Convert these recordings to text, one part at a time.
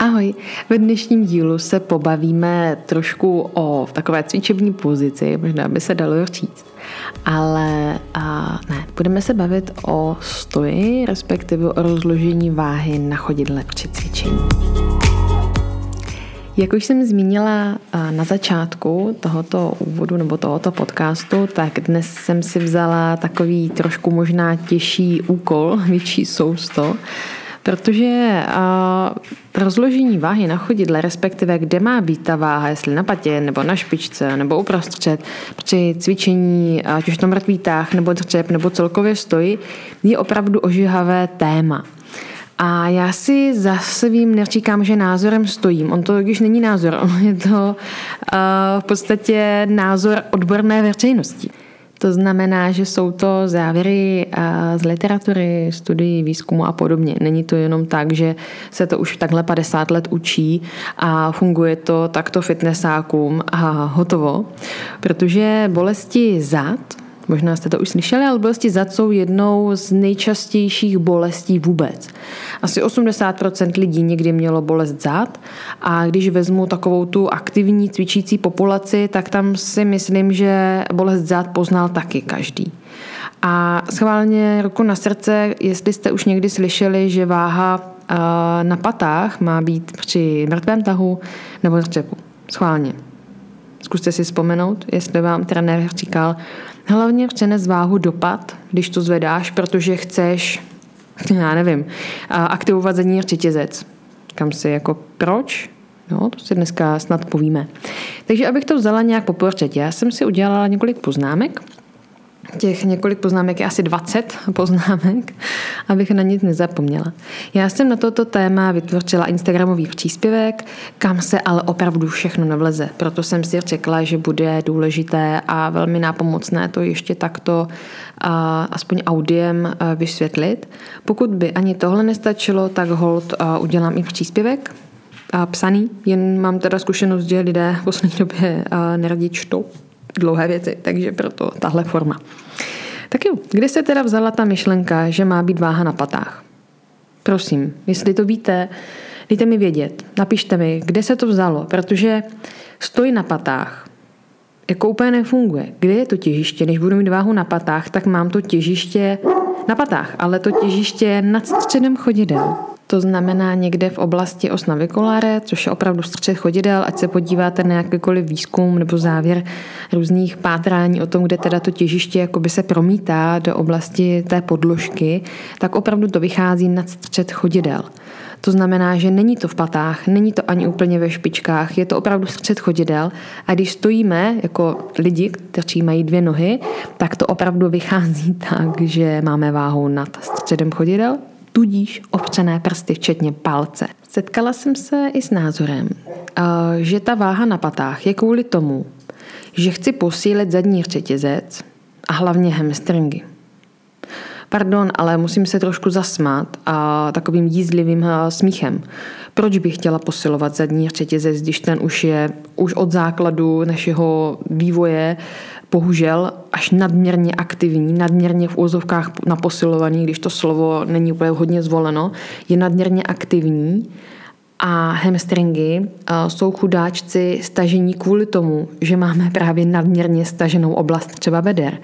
Ahoj, ve dnešním dílu se pobavíme trošku o takové cvičební pozici, možná by se dalo říct. Ale a ne, budeme se bavit o stoji, respektive o rozložení váhy na chodidle při cvičení. Jak už jsem zmínila na začátku tohoto úvodu nebo tohoto podcastu, tak dnes jsem si vzala takový trošku možná těžší úkol, větší sousto, protože a, rozložení váhy na chodidle, respektive kde má být ta váha, jestli na patě, nebo na špičce, nebo uprostřed, při cvičení, ať už to mrtvý táh, nebo dřep, nebo celkově stojí, je opravdu ožihavé téma. A já si za svým neříkám, že názorem stojím. On to totiž není názor, on je to uh, v podstatě názor odborné veřejnosti. To znamená, že jsou to závěry z literatury, studií, výzkumu a podobně. Není to jenom tak, že se to už takhle 50 let učí a funguje to takto fitnessákům a hotovo. Protože bolesti zad Možná jste to už slyšeli, ale bolesti zad jsou jednou z nejčastějších bolestí vůbec. Asi 80% lidí někdy mělo bolest zad a když vezmu takovou tu aktivní cvičící populaci, tak tam si myslím, že bolest zad poznal taky každý. A schválně ruku na srdce, jestli jste už někdy slyšeli, že váha eh, na patách má být při mrtvém tahu nebo dřepu. Schválně. Zkuste si vzpomenout, jestli vám trenér říkal, hlavně přenes váhu dopad, když to zvedáš, protože chceš, já nevím, aktivovat zadní řetězec. Kam si jako proč? No, to si dneska snad povíme. Takže abych to vzala nějak po já jsem si udělala několik poznámek, těch několik poznámek je asi 20 poznámek, abych na nic nezapomněla. Já jsem na toto téma vytvořila Instagramový příspěvek, kam se ale opravdu všechno nevleze. Proto jsem si řekla, že bude důležité a velmi nápomocné to ještě takto a, aspoň audiem vysvětlit. Pokud by ani tohle nestačilo, tak hold udělám i příspěvek, a psaný, jen mám teda zkušenost, že lidé v poslední době neradi čtou dlouhé věci, takže proto tahle forma. Tak jo, kde se teda vzala ta myšlenka, že má být váha na patách? Prosím, jestli to víte, dejte mi vědět, napište mi, kde se to vzalo, protože stoj na patách jako úplně nefunguje. Kde je to těžiště? Když budu mít váhu na patách, tak mám to těžiště na patách, ale to těžiště nad středem chodidel. To znamená někde v oblasti os naviculáre, což je opravdu střed chodidel, ať se podíváte na jakýkoliv výzkum nebo závěr různých pátrání o tom, kde teda to těžiště se promítá do oblasti té podložky, tak opravdu to vychází nad střed chodidel. To znamená, že není to v patách, není to ani úplně ve špičkách, je to opravdu střed chodidel a když stojíme jako lidi, kteří mají dvě nohy, tak to opravdu vychází tak, že máme váhu nad středem chodidel tudíž obřené prsty, včetně palce. Setkala jsem se i s názorem, že ta váha na patách je kvůli tomu, že chci posílit zadní řetězec a hlavně hamstringy. Pardon, ale musím se trošku zasmát a takovým jízlivým smíchem. Proč bych chtěla posilovat zadní řetězec, když ten už je už od základu našeho vývoje bohužel až nadměrně aktivní, nadměrně v úzovkách na posilovaný, když to slovo není úplně hodně zvoleno, je nadměrně aktivní a hamstringy jsou chudáčci stažení kvůli tomu, že máme právě nadměrně staženou oblast třeba beder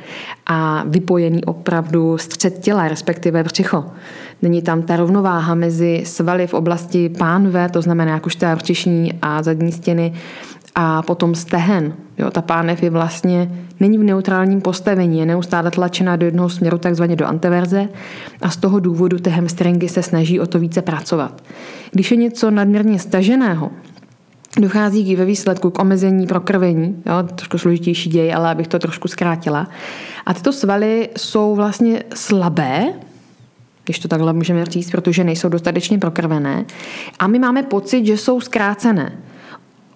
a vypojený opravdu střed těla, respektive břicho. Není tam ta rovnováha mezi svaly v oblasti pánve, to znamená jak už ta a zadní stěny, a potom stehen. Jo, ta pánev je vlastně, není v neutrálním postavení, je neustále tlačená do jednoho směru, takzvaně do antiverze a z toho důvodu ty hamstringy se snaží o to více pracovat. Když je něco nadměrně staženého, dochází ve výsledku k omezení prokrvení, jo, trošku složitější děj, ale abych to trošku zkrátila. A tyto svaly jsou vlastně slabé, když to takhle můžeme říct, protože nejsou dostatečně prokrvené. A my máme pocit, že jsou zkrácené.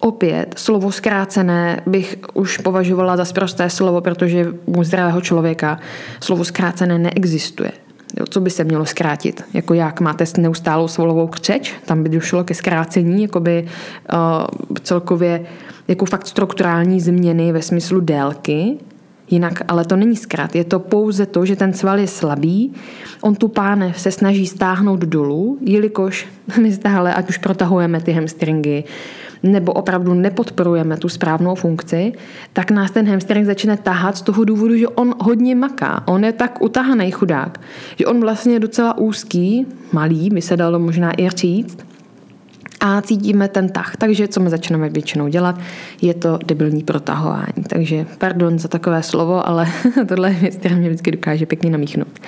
Opět, slovo zkrácené bych už považovala za sprosté slovo, protože u zdravého člověka slovo zkrácené neexistuje. Jo, co by se mělo zkrátit? Jako jak máte neustálou svalovou křeč, tam by došlo ke zkrácení, jakoby uh, celkově jako fakt strukturální změny ve smyslu délky, Jinak, ale to není zkrat. Je to pouze to, že ten sval je slabý, on tu pánev se snaží stáhnout dolů, jelikož my stále, ať už protahujeme ty hamstringy, nebo opravdu nepodporujeme tu správnou funkci, tak nás ten hamstring začne tahat z toho důvodu, že on hodně maká. On je tak utahaný chudák, že on vlastně je docela úzký, malý, by se dalo možná i říct, a cítíme ten tah. Takže co my začneme většinou dělat, je to debilní protahování. Takže pardon za takové slovo, ale tohle je věc, která mě vždycky dokáže pěkně namíchnout.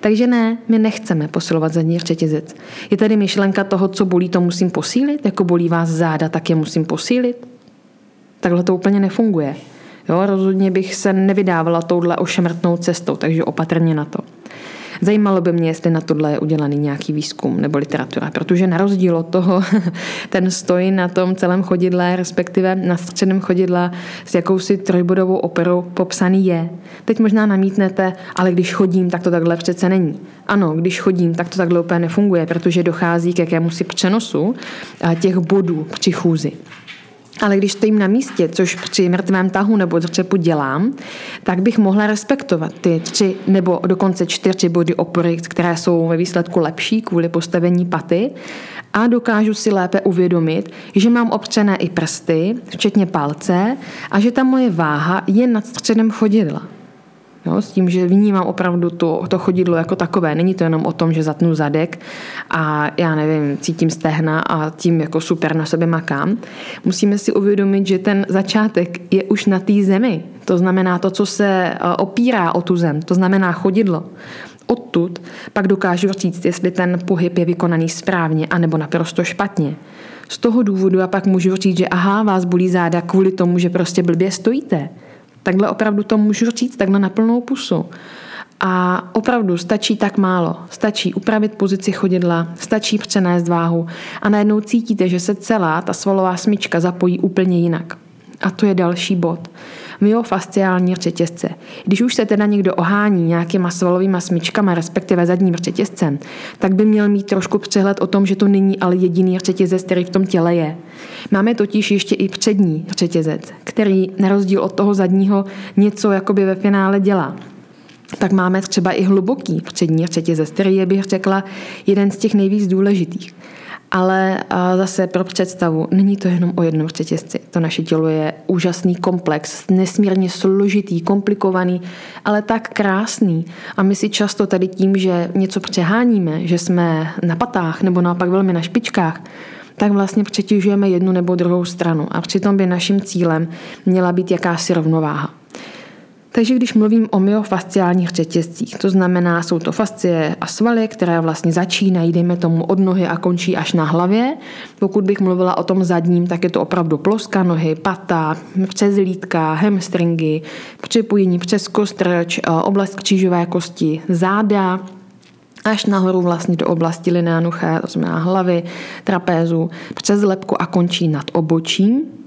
Takže ne, my nechceme posilovat zadní řetězec. Je tady myšlenka toho, co bolí, to musím posílit, jako bolí vás záda, tak je musím posílit. Takhle to úplně nefunguje. Jo, rozhodně bych se nevydávala touhle ošemrtnou cestou, takže opatrně na to. Zajímalo by mě, jestli na tohle je udělaný nějaký výzkum nebo literatura, protože na rozdíl od toho ten stojí na tom celém chodidle, respektive na středním chodidla s jakousi trojbodovou operou popsaný je. Teď možná namítnete, ale když chodím, tak to takhle přece není. Ano, když chodím, tak to takhle úplně nefunguje, protože dochází k jakémusi přenosu eh, těch bodů při chůzi. Ale když stojím na místě, což při mrtvém tahu nebo dřepu dělám, tak bych mohla respektovat ty tři nebo dokonce čtyři body opory, které jsou ve výsledku lepší kvůli postavení paty a dokážu si lépe uvědomit, že mám občené i prsty, včetně palce a že ta moje váha je nad středem chodidla. Jo, s tím, že vnímám opravdu to, to chodidlo jako takové. Není to jenom o tom, že zatnu zadek a já nevím, cítím stehna a tím jako super na sebe makám. Musíme si uvědomit, že ten začátek je už na té zemi. To znamená to, co se eh, opírá o tu zem. To znamená chodidlo. Odtud pak dokážu říct, jestli ten pohyb je vykonaný správně anebo naprosto špatně. Z toho důvodu a pak můžu říct, že aha, vás bolí záda kvůli tomu, že prostě blbě stojíte. Takhle opravdu to můžu říct, takhle na plnou pusu. A opravdu stačí tak málo. Stačí upravit pozici chodidla, stačí přenést váhu a najednou cítíte, že se celá ta svalová smyčka zapojí úplně jinak. A to je další bod myofasciální řetězce. Když už se teda někdo ohání nějakýma svalovými smyčkama, respektive zadním řetězcem, tak by měl mít trošku přehled o tom, že to není ale jediný řetězec, který v tom těle je. Máme totiž ještě i přední řetězec, který na rozdíl od toho zadního něco jakoby ve finále dělá tak máme třeba i hluboký přední řetězec, který je, bych řekla, jeden z těch nejvíc důležitých. Ale zase pro představu, není to jenom o jednom řetězci. To naše tělo je úžasný komplex, nesmírně složitý, komplikovaný, ale tak krásný. A my si často tady tím, že něco přeháníme, že jsme na patách nebo naopak velmi na špičkách, tak vlastně přetěžujeme jednu nebo druhou stranu. A přitom by naším cílem měla být jakási rovnováha. Takže když mluvím o myofasciálních řetězcích, to znamená, jsou to fascie a svaly, které vlastně začínají, dejme tomu, od nohy a končí až na hlavě. Pokud bych mluvila o tom zadním, tak je to opravdu ploska nohy, pata, přes lítka, hamstringy, připojení přes kostrč, eh, oblast křížové kosti, záda, až nahoru vlastně do oblasti lineanuché, to znamená hlavy, trapézu, přes lepku a končí nad obočím.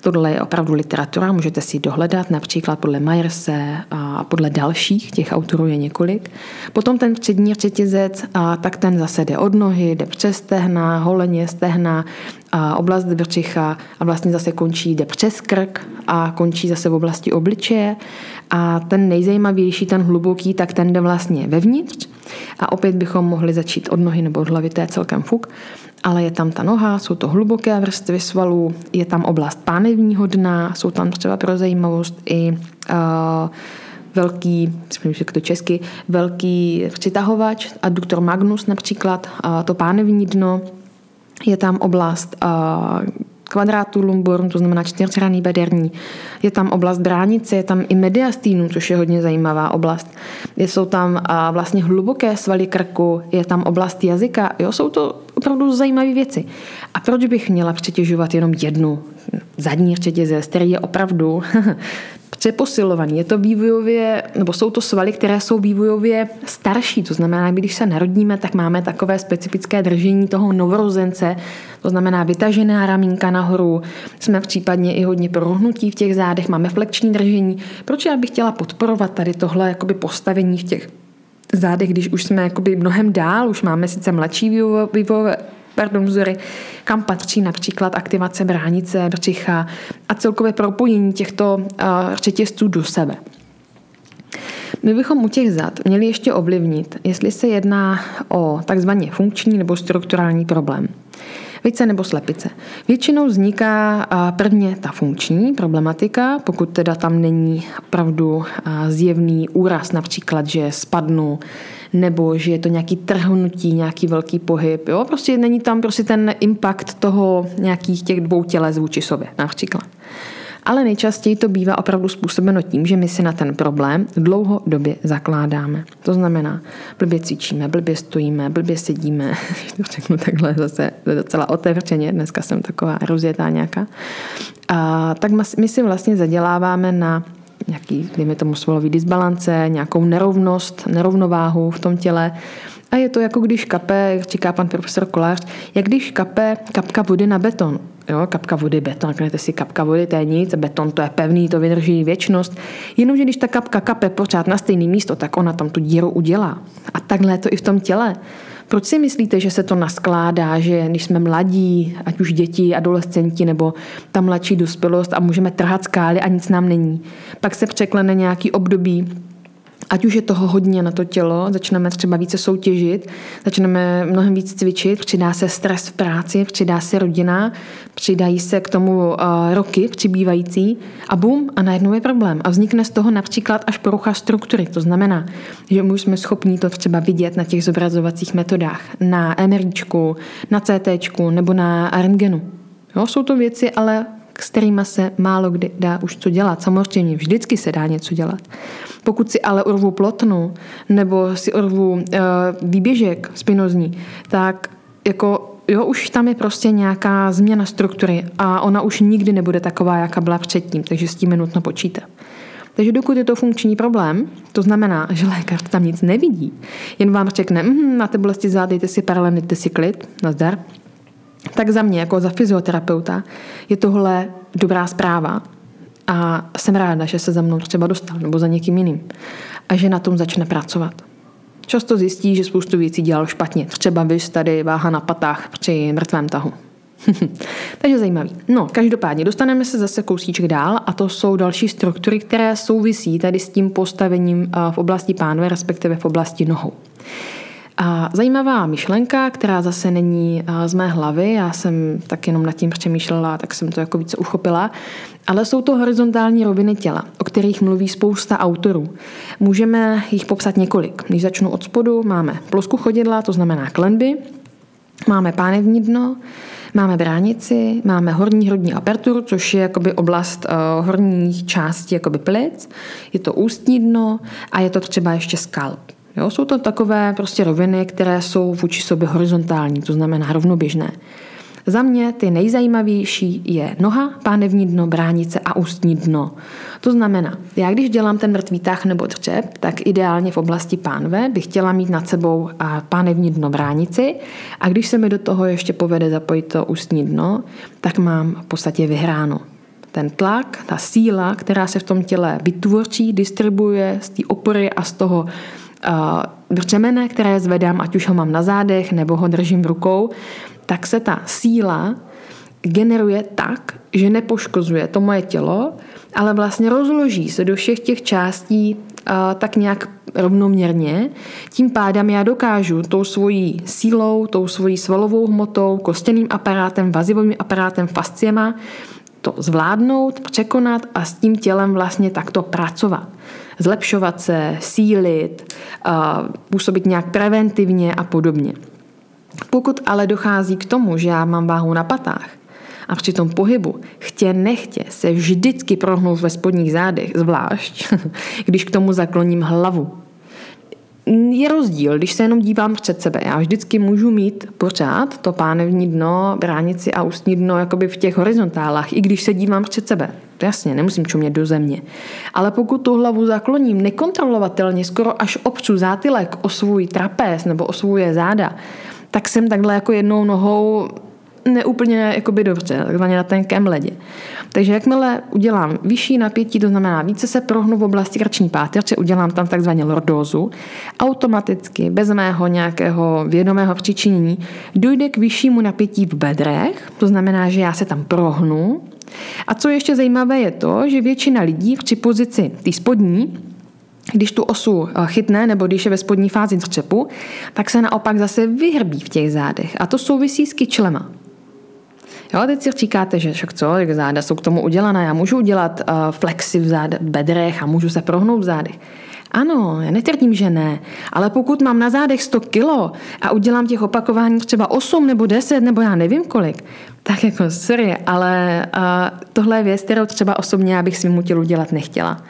Tohle je opravdu literatura, můžete si dohledat, například podle Myerse a podle dalších, těch autorů je několik. Potom ten přední řetězec, a tak ten zase jde od nohy, jde přes stehna, holeně stehna, a oblast břicha a vlastně zase končí, jde přes krk a končí zase v oblasti obličeje. A ten nejzajímavější, ten hluboký, tak ten jde vlastně vevnitř. A opět bychom mohli začít od nohy nebo od hlavy, to je celkem fuk ale je tam ta noha, jsou to hluboké vrstvy svalů, je tam oblast pánevního dna, jsou tam třeba pro zajímavost i uh, velký, myslím, to česky, velký přitahovač, adduktor magnus například, uh, to pánevní dno, je tam oblast uh, kvadrátu lumborum, to znamená čtyřhraný bederní. Je tam oblast bránice, je tam i mediastínu, což je hodně zajímavá oblast. Jsou tam vlastně hluboké svaly krku, je tam oblast jazyka. Jo, jsou to opravdu zajímavé věci. A proč bych měla přetěžovat jenom jednu zadní řetězec, který je opravdu přeposilovaný. Je to vývojově, nebo jsou to svaly, které jsou vývojově starší. To znamená, když se narodíme, tak máme takové specifické držení toho novorozence, to znamená vytažená ramínka nahoru, jsme případně i hodně prohnutí v těch zádech, máme flekční držení. Proč já bych chtěla podporovat tady tohle jakoby postavení v těch zádech, když už jsme jakoby mnohem dál, už máme sice mladší vývojové pardon, vzory, kam patří například aktivace bránice, břicha a celkové propojení těchto řetězců do sebe. My bychom u těch zad měli ještě ovlivnit, jestli se jedná o takzvaně funkční nebo strukturální problém. Vejce nebo slepice. Většinou vzniká prvně ta funkční problematika, pokud teda tam není opravdu zjevný úraz, například, že spadnu, nebo že je to nějaký trhnutí, nějaký velký pohyb. Jo? Prostě není tam prostě ten impact toho nějakých těch dvou těles vůči sobě například ale nejčastěji to bývá opravdu způsobeno tím, že my si na ten problém dlouhodobě zakládáme. To znamená, blbě cvičíme, blbě stojíme, blbě sedíme, to řeknu takhle zase docela otevřeně, dneska jsem taková rozjetá nějaká, a, tak my si vlastně zaděláváme na nějaký, dejme tomu svalový disbalance, nějakou nerovnost, nerovnováhu v tom těle, a je to jako když kape, jak říká pan profesor Kolář, jak když kape kapka vody na beton. Jo, kapka vody, beton, řeknete si kapka vody, to je nic, beton to je pevný, to vydrží věčnost. Jenomže když ta kapka kape pořád na stejné místo, tak ona tam tu díru udělá. A takhle je to i v tom těle. Proč si myslíte, že se to naskládá, že když jsme mladí, ať už děti, adolescenti nebo ta mladší dospělost a můžeme trhat skály a nic nám není. Pak se překlene nějaký období, ať už je toho hodně na to tělo, začneme třeba více soutěžit, začneme mnohem víc cvičit, přidá se stres v práci, přidá se rodina, přidají se k tomu uh, roky přibývající a bum, a najednou je problém. A vznikne z toho například až porucha struktury. To znamená, že my jsme schopni to třeba vidět na těch zobrazovacích metodách, na MRIčku, na CTčku nebo na rentgenu. Jo, jsou to věci, ale s kterými se málo kdy dá už co dělat. Samozřejmě vždycky se dá něco dělat. Pokud si ale urvu plotnu nebo si urvu uh, výběžek spinozní, tak jako jo, už tam je prostě nějaká změna struktury a ona už nikdy nebude taková, jaká byla předtím, takže s tím je nutno počítat. Takže dokud je to funkční problém, to znamená, že lékař tam nic nevidí, jen vám řekne, mm, na té bolesti zád, dejte si paralel, dejte si klid, nazdar, tak za mě, jako za fyzioterapeuta, je tohle dobrá zpráva a jsem ráda, že se za mnou třeba dostal nebo za někým jiným a že na tom začne pracovat. Často zjistí, že spoustu věcí dělal špatně. Třeba bys tady váha na patách při mrtvém tahu. Takže zajímavý. No, každopádně dostaneme se zase kousíček dál a to jsou další struktury, které souvisí tady s tím postavením v oblasti pánve, respektive v oblasti nohou. A zajímavá myšlenka, která zase není z mé hlavy, já jsem tak jenom nad tím přemýšlela, tak jsem to jako více uchopila, ale jsou to horizontální roviny těla, o kterých mluví spousta autorů. Můžeme jich popsat několik. Když začnu od spodu, máme plosku chodidla, to znamená klenby, máme pánevní dno, Máme bránici, máme horní hrudní aperturu, což je jakoby oblast uh, horních části jakoby plic, je to ústní dno a je to třeba ještě skalp. Jo, jsou to takové prostě roviny, které jsou vůči sobě horizontální, to znamená rovnoběžné. Za mě ty nejzajímavější je noha, pánevní dno, bránice a ústní dno. To znamená, já když dělám ten mrtvý tah nebo třep, tak ideálně v oblasti pánve bych chtěla mít nad sebou pánevní dno bránici a když se mi do toho ještě povede zapojit to ústní dno, tak mám v podstatě vyhráno ten tlak, ta síla, která se v tom těle vytvoří, distribuje z té opory a z toho břemene, které zvedám, ať už ho mám na zádech nebo ho držím rukou, tak se ta síla generuje tak, že nepoškozuje to moje tělo, ale vlastně rozloží se do všech těch částí tak nějak rovnoměrně. Tím pádem já dokážu tou svojí sílou, tou svojí svalovou hmotou, kostěným aparátem, vazivovým aparátem, fasciema to zvládnout, překonat a s tím tělem vlastně takto pracovat zlepšovat se, sílit, působit nějak preventivně a podobně. Pokud ale dochází k tomu, že já mám váhu na patách a při tom pohybu chtě nechtě se vždycky prohnout ve spodních zádech, zvlášť když k tomu zakloním hlavu, je rozdíl, když se jenom dívám před sebe. Já vždycky můžu mít pořád to pánevní dno, bránici a ústní dno jakoby v těch horizontálách, i když se dívám před sebe. Jasně, nemusím čumět do země. Ale pokud tu hlavu zakloním nekontrolovatelně, skoro až obču zátylek o svůj trapez nebo o svůj záda, tak jsem takhle jako jednou nohou neúplně jakoby dobře, takzvaně na tenkém ledě. Takže jakmile udělám vyšší napětí, to znamená více se prohnu v oblasti krční páterče, udělám tam takzvaně lordózu, automaticky, bez mého nějakého vědomého přičinění, dojde k vyššímu napětí v bedrech, to znamená, že já se tam prohnu. A co ještě zajímavé je to, že většina lidí při pozici té spodní když tu osu eh, chytne nebo když je ve spodní fázi dřepu, tak se naopak zase vyhrbí v těch zádech. A to souvisí s kyčlema. Jo, teď si říkáte, že však co, jak záda jsou k tomu udělané, já můžu udělat uh, flexy v záde, bedrech a můžu se prohnout v zádech. Ano, já netvrdím, že ne, ale pokud mám na zádech 100 kilo a udělám těch opakování třeba 8 nebo 10 nebo já nevím kolik, tak jako sorry, ale uh, tohle je věc, kterou třeba osobně já bych svým tělu dělat nechtěla.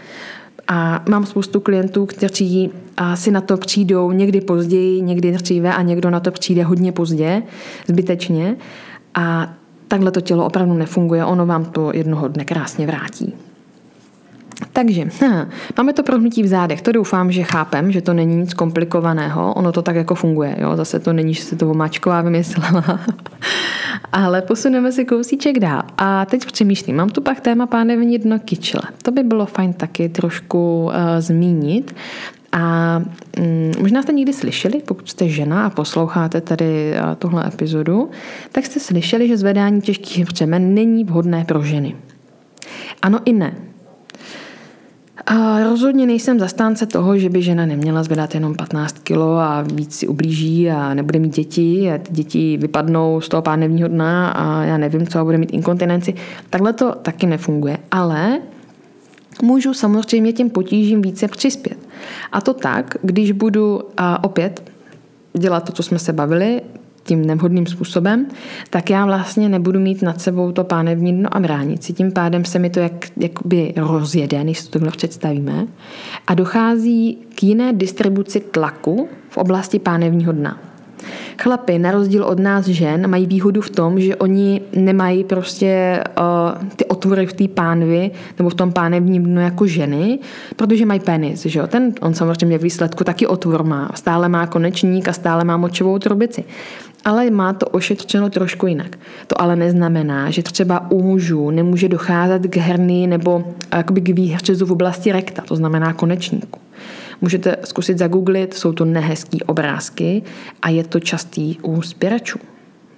A mám spoustu klientů, kteří si na to přijdou někdy později, někdy dříve a někdo na to přijde hodně pozdě, zbytečně. A takhle to tělo opravdu nefunguje, ono vám to jednoho dne krásně vrátí. Takže hm, máme to prohnutí v zádech. To doufám, že chápem, že to není nic komplikovaného. Ono to tak jako funguje. Jo? Zase to není, že se to omáčková vymyslela. Ale posuneme si kousíček dál. A teď přemýšlím, mám tu pak téma pánevní dno kyčle. To by bylo fajn taky trošku uh, zmínit. A um, možná jste někdy slyšeli, pokud jste žena a posloucháte tady uh, tohle epizodu, tak jste slyšeli, že zvedání těžkých břemen není vhodné pro ženy. Ano i ne. A rozhodně nejsem zastánce toho, že by žena neměla zvedat jenom 15 kg a víc si ublíží a nebude mít děti a ty děti vypadnou z toho pánevního dna a já nevím co a bude mít inkontinenci. Takhle to taky nefunguje. Ale můžu samozřejmě těm potížím více přispět. A to tak, když budu a opět dělat to, co jsme se bavili, tím nevhodným způsobem, tak já vlastně nebudu mít nad sebou to pánevní dno a bránici. Tím pádem se mi to jak, jakoby rozjede, než si to představíme. A dochází k jiné distribuci tlaku v oblasti pánevního dna. Chlapy, na rozdíl od nás žen, mají výhodu v tom, že oni nemají prostě uh, ty otvory v té pánvi nebo v tom pánevním dnu jako ženy, protože mají penis, že jo? Ten, on samozřejmě v výsledku taky otvor má. Stále má konečník a stále má močovou trubici ale má to ošetřeno trošku jinak. To ale neznamená, že třeba u mužů nemůže docházet k herny nebo jakoby k výhřezu v oblasti rekta, to znamená konečníku. Můžete zkusit zagooglit, jsou to nehezký obrázky a je to častý u spěračů.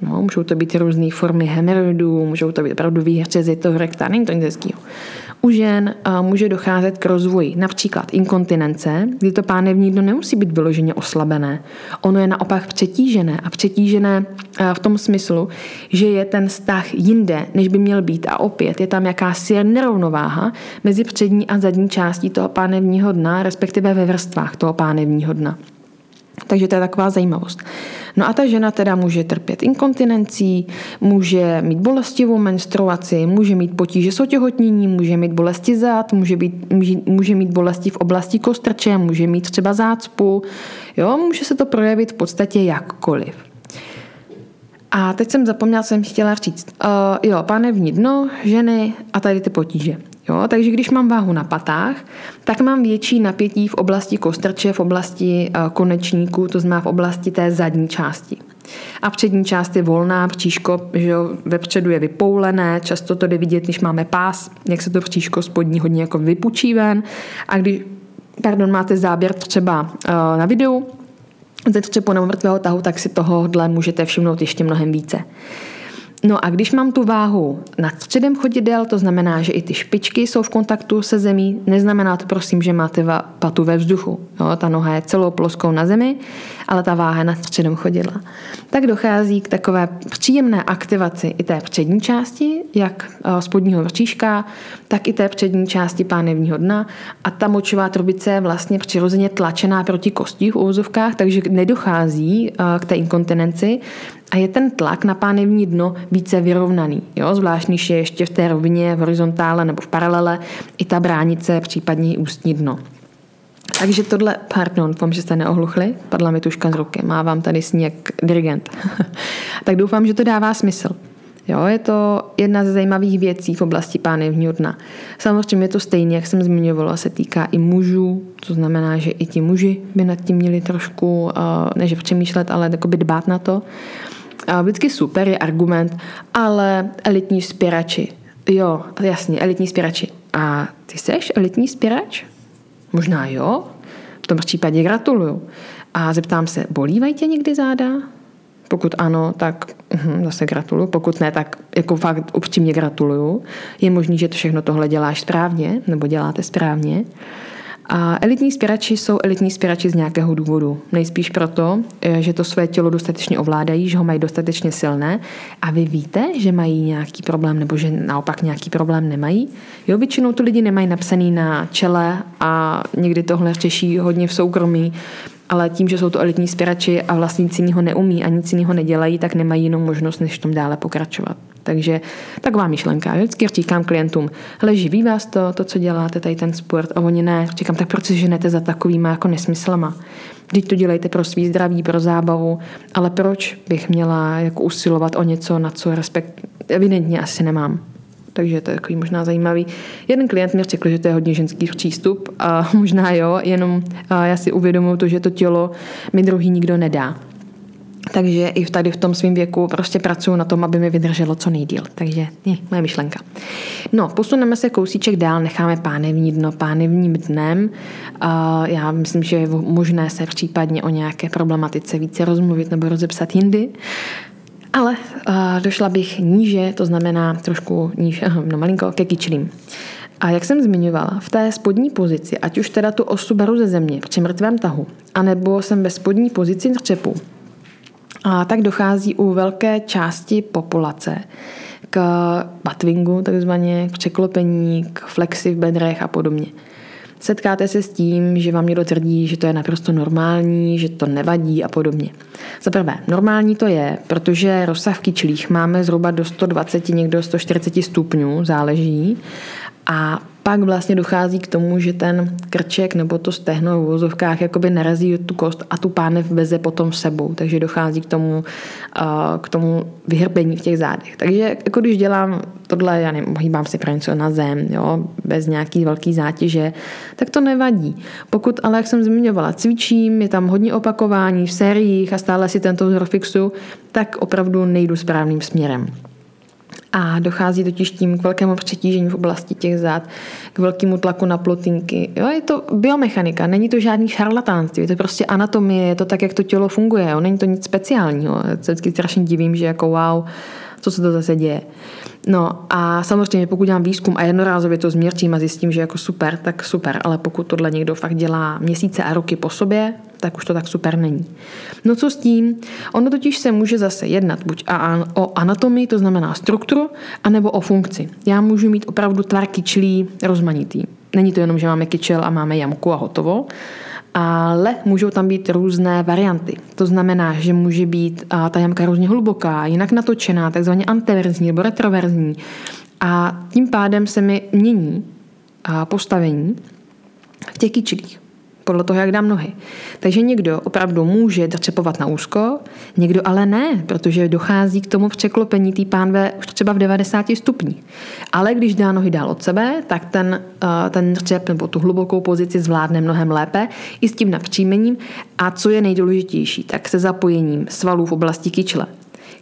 No, můžou to být různé formy hemeroidů, můžou to být opravdu výhřezy toho rekta, není to nic hezkého. U žen může docházet k rozvoji například inkontinence, kdy to pánevní dno nemusí být vyloženě oslabené. Ono je naopak přetížené a přetížené v tom smyslu, že je ten vztah jinde, než by měl být a opět je tam jakási nerovnováha mezi přední a zadní částí toho pánevního dna, respektive ve vrstvách toho pánevního dna. Takže to je taková zajímavost. No a ta žena teda může trpět inkontinencí, může mít bolestivou menstruaci, může mít potíže s otěhotnění, může mít bolesti zad, může, být, může, může mít bolesti v oblasti kostrče, může mít třeba zácpu, jo, může se to projevit v podstatě jakkoliv. A teď jsem zapomněla, jsem chtěla říct. Uh, jo, pánevní dno, ženy a tady ty potíže. Jo, takže když mám váhu na patách, tak mám větší napětí v oblasti kostrče, v oblasti uh, konečníku, to znamená v oblasti té zadní části. A přední část je volná, bříško že jo, vepředu je vypoulené, často to jde vidět, když máme pás, jak se to bříško spodní hodně jako vypučí ven. A když pardon, máte záběr třeba uh, na videu, ze třepu nebo mrtvého tahu, tak si tohohle můžete všimnout ještě mnohem více. No a když mám tu váhu nad středem chodidel, to znamená, že i ty špičky jsou v kontaktu se zemí, neznamená to prosím, že máte patu ve vzduchu. Jo, ta noha je celou ploskou na zemi, ale ta váha je nad středem chodidla. Tak dochází k takové příjemné aktivaci i té přední části, jak eh, spodního vrčíška, tak i té přední části pánevního dna a ta močová trubice je vlastně přirozeně tlačená proti kostí v úzovkách, takže nedochází eh, k té inkontinenci, a je ten tlak na pánevní dno více vyrovnaný. Jo? Zvlášť, když je ještě v té rovině v horizontále nebo v paralele i ta bránice, případně i ústní dno. Takže tohle, pardon, doufám, že jste neohluchli, padla mi tuška z ruky, má vám tady sníh dirigent. tak doufám, že to dává smysl. Jo, je to jedna ze zajímavých věcí v oblasti pánevního dna. Samozřejmě je to stejně, jak jsem zmiňovala, se týká i mužů, to znamená, že i ti muži by nad tím měli trošku, než přemýšlet, ale dbát na to. Vždycky super je argument, ale elitní spěrači. Jo, jasně, elitní spěrači. A ty seš elitní spěrač? Možná jo. V tom případě gratuluju. A zeptám se, bolívají tě někdy záda? Pokud ano, tak uh, zase gratuluju. Pokud ne, tak jako fakt upřímně gratuluju. Je možný, že to všechno tohle děláš správně, nebo děláte správně. A elitní spěrači jsou elitní spěrači z nějakého důvodu. Nejspíš proto, eh, že to své tělo dostatečně ovládají, že ho mají dostatečně silné a vy víte, že mají nějaký problém nebo že naopak nějaký problém nemají. Jo, většinou to lidi nemají napsaný na čele a někdy tohle řeší hodně v soukromí, ale tím, že jsou to elitní spěrači a vlastníci ho neumí a nic jiného nedělají, tak nemají jinou možnost, než v tom dále pokračovat. Takže taková myšlenka. Vždycky říkám klientům, hele, živí vás to, to, co děláte, tady ten sport, a oni ne. Říkám, tak proč si ženete za takovýma jako nesmyslama? Vždyť to dělejte pro svý zdraví, pro zábavu, ale proč bych měla jako usilovat o něco, na co respekt evidentně asi nemám. Takže to je takový možná zajímavý. Jeden klient mi řekl, že to je hodně ženský přístup a možná jo, jenom já si uvědomuji to, že to tělo mi druhý nikdo nedá. Takže i tady v tom svém věku prostě pracuji na tom, aby mi vydrželo co nejdíl. Takže je moje myšlenka. No, posuneme se kousíček dál, necháme pánevní dno pánevním dnem. Já myslím, že je možné se případně o nějaké problematice více rozmluvit nebo rozepsat jindy. Ale došla bych níže, to znamená trošku níž, no malinko, ke kyčlím. A jak jsem zmiňovala, v té spodní pozici, ať už teda tu osu beru ze země při mrtvém tahu, anebo jsem ve spodní pozici třepu, a tak dochází u velké části populace k batwingu, takzvaně k překlopení, k flexi v bedrech a podobně. Setkáte se s tím, že vám někdo tvrdí, že to je naprosto normální, že to nevadí a podobně. Za prvé, normální to je, protože rozsah v kyčlích máme zhruba do 120, někdo 140 stupňů, záleží. A pak vlastně dochází k tomu, že ten krček nebo to stehno v vozovkách jakoby narazí tu kost a tu pánev veze potom sebou, takže dochází k tomu, k tomu vyhrbení v těch zádech. Takže jako když dělám tohle, já nevím, hýbám si něco na zem, jo, bez nějaký velký zátěže, tak to nevadí. Pokud ale, jak jsem zmiňovala, cvičím, je tam hodně opakování v sériích a stále si tento vzor fixu, tak opravdu nejdu správným směrem. A dochází totiž tím k velkému přetížení v oblasti těch zád, k velkému tlaku na plotinky. Jo, je to biomechanika, není to žádný šarlatánství, je to prostě anatomie, je to tak, jak to tělo funguje, jo, není to nic speciálního. Já se vždycky strašně divím, že jako wow, co se to zase děje. No a samozřejmě, pokud dělám výzkum a jednorázově to změrčím a zjistím, že jako super, tak super, ale pokud tohle někdo fakt dělá měsíce a roky po sobě, tak už to tak super není. No co s tím? Ono totiž se může zase jednat buď o anatomii, to znamená strukturu, anebo o funkci. Já můžu mít opravdu tvar kyčlí rozmanitý. Není to jenom, že máme kyčel a máme jamku a hotovo, ale můžou tam být různé varianty. To znamená, že může být ta jamka různě hluboká, jinak natočená, takzvaně antiverzní nebo retroverzní. A tím pádem se mi mění postavení v těch kyčlích podle toho, jak dám nohy. Takže někdo opravdu může drčepovat na úzko, někdo ale ne, protože dochází k tomu překlopení té pánve už třeba v 90 stupních. Ale když dá nohy dál od sebe, tak ten, eh, ten drčep nebo tu hlubokou pozici zvládne mnohem lépe i s tím napřímením a co je nejdůležitější, tak se zapojením svalů v oblasti kyčle.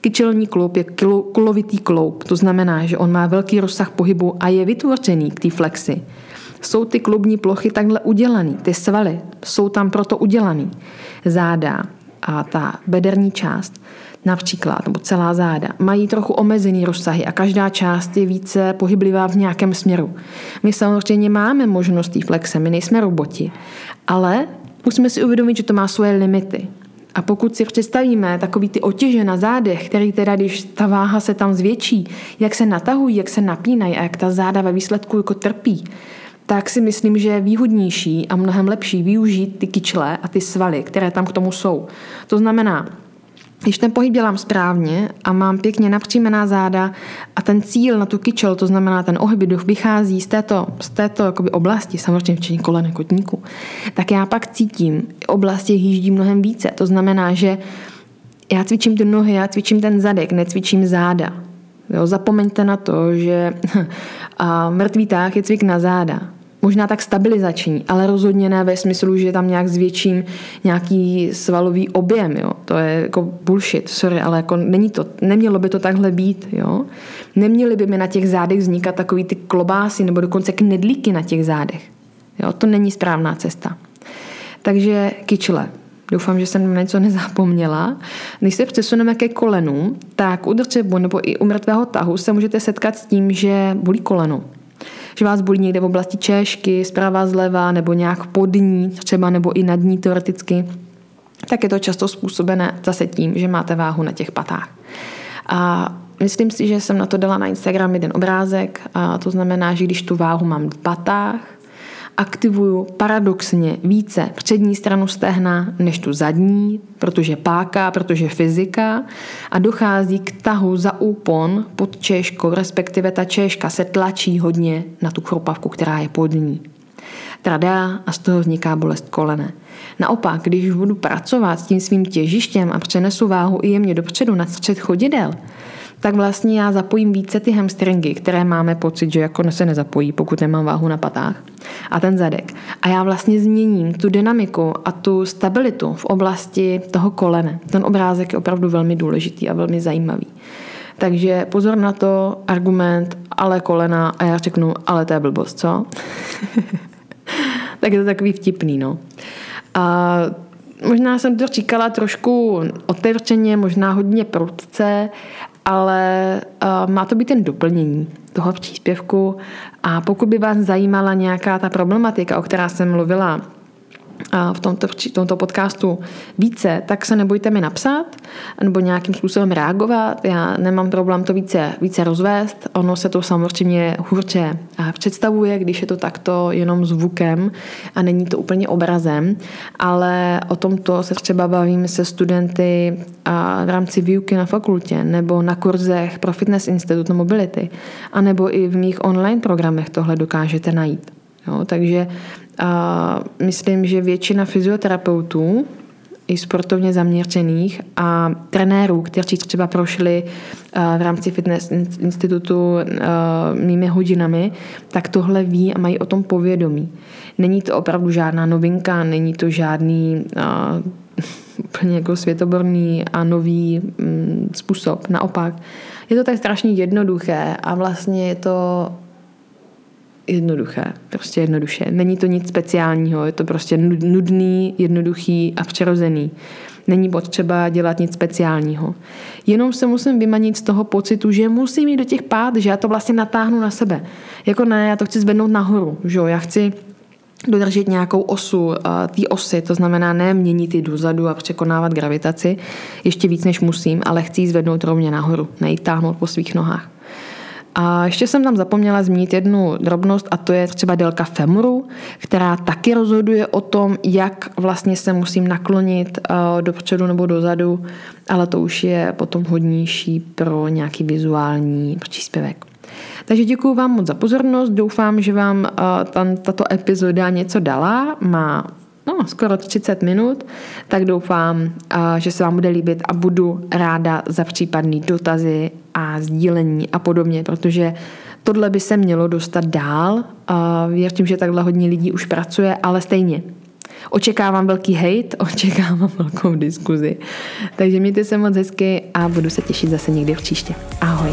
Kyčelní kloup je kulovitý kloup, to znamená, že on má velký rozsah pohybu a je vytvořený k té flexi jsou ty klubní plochy takhle udělaný, ty svaly jsou tam proto udělaný. Záda a ta bederní část například, nebo celá záda, mají trochu omezený rozsahy a každá část je více pohyblivá v nějakém směru. My samozřejmě máme možnost té flexe, my nejsme roboti, ale musíme si uvědomit, že to má svoje limity. A pokud si představíme takový ty otěže na zádech, který teda, když ta váha se tam zvětší, jak se natahují, jak se napínají a jak ta záda ve výsledku jako trpí, tak si myslím, že je výhodnější a mnohem lepší využít ty kyčle a ty svaly, které tam k tomu jsou. To znamená, když ten pohyb dělám správně a mám pěkně napřímená záda a ten cíl na tu kyčel, to znamená ten ohyb, vychází z této, z této jakoby oblasti, samozřejmě včetně kolen kotníku, tak já pak cítím oblasti hýždí mnohem více. To znamená, že já cvičím ty nohy, já cvičím ten zadek, necvičím záda. Jo, zapomeňte na to, že a mrtvý táh je cvik na záda možná tak stabilizační, ale rozhodně ne ve smyslu, že tam nějak zvětším nějaký svalový objem, jo. To je jako bullshit, sorry, ale jako není to, nemělo by to takhle být, jo. Neměly by mi na těch zádech vznikat takový ty klobásy nebo dokonce knedlíky na těch zádech. Jo, to není správná cesta. Takže kyčle. Doufám, že jsem na něco nezapomněla. Když se přesuneme ke kolenu, tak u drčebu nebo i u mrtvého tahu se můžete setkat s tím, že bolí koleno. Že vás bolí někde v oblasti češky, zprava, zleva, nebo nějak pod ní, třeba nebo i nad ní teoreticky, tak je to často způsobené zase tím, že máte váhu na těch patách. A myslím si, že jsem na to dala na Instagram jeden obrázek, a to znamená, že když tu váhu mám v patách, aktivuju paradoxně více přední stranu stehna než tu zadní, protože páka, protože fyzika a dochází k tahu za úpon pod češkou, respektive ta češka se tlačí hodně na tu chropavku, která je pod ní. Tradá a z toho vzniká bolest kolene. Naopak, když budu pracovat s tím svým těžištěm a přenesu váhu i jemně dopředu na střed chodidel, tak vlastně já zapojím více ty hamstringy, které máme pocit, že jako se nezapojí, pokud nemám váhu na patách. A ten zadek. A já vlastně změním tu dynamiku a tu stabilitu v oblasti toho kolene. Ten obrázek je opravdu velmi důležitý a velmi zajímavý. Takže pozor na to, argument, ale kolena a já řeknu, ale to je blbost, co? tak je to takový vtipný, no. A možná jsem to říkala trošku otevřeně, možná hodně prudce, ale uh, má to být ten doplnění toho příspěvku. A pokud by vás zajímala nějaká ta problematika, o která jsem mluvila v tomto, v tomto podcastu více, tak se nebojte mi napsat nebo nějakým způsobem reagovat. Já nemám problém to více, více rozvést. Ono se to samozřejmě hůrče představuje, když je to takto jenom zvukem a není to úplně obrazem, ale o tomto se třeba bavím se studenty v rámci výuky na fakultě nebo na kurzech pro Fitness Institute Mobility a nebo i v mých online programech tohle dokážete najít. Jo, takže a myslím, že většina fyzioterapeutů i sportovně zaměřených a trenérů, kteří třeba prošli v rámci fitness institutu mými hodinami, tak tohle ví a mají o tom povědomí. Není to opravdu žádná novinka, není to žádný úplně jako světoborný a nový mm, způsob. Naopak, je to tak strašně jednoduché a vlastně je to jednoduché, prostě jednoduše. Není to nic speciálního, je to prostě nudný, jednoduchý a přirozený. Není potřeba dělat nic speciálního. Jenom se musím vymanit z toho pocitu, že musím jít do těch pád, že já to vlastně natáhnu na sebe. Jako ne, já to chci zvednout nahoru, že jo, já chci dodržet nějakou osu té osy, to znamená ne měnit ji dozadu a překonávat gravitaci, ještě víc než musím, ale chci ji zvednout rovně nahoru, nejít táhnout po svých nohách. A ještě jsem tam zapomněla zmínit jednu drobnost a to je třeba délka femuru, která taky rozhoduje o tom, jak vlastně se musím naklonit eh, dopředu nebo dozadu, ale to už je potom hodnější pro nějaký vizuální příspěvek. Takže děkuji vám moc za pozornost, doufám, že vám eh, tato epizoda něco dala, má no, skoro 30 minut, tak doufám, že se vám bude líbit a budu ráda za případné dotazy a sdílení a podobně, protože tohle by se mělo dostat dál. Věřím, že takhle hodně lidí už pracuje, ale stejně. Očekávám velký hate, očekávám velkou diskuzi. Takže mějte se moc hezky a budu se těšit zase někdy v příště. Ahoj.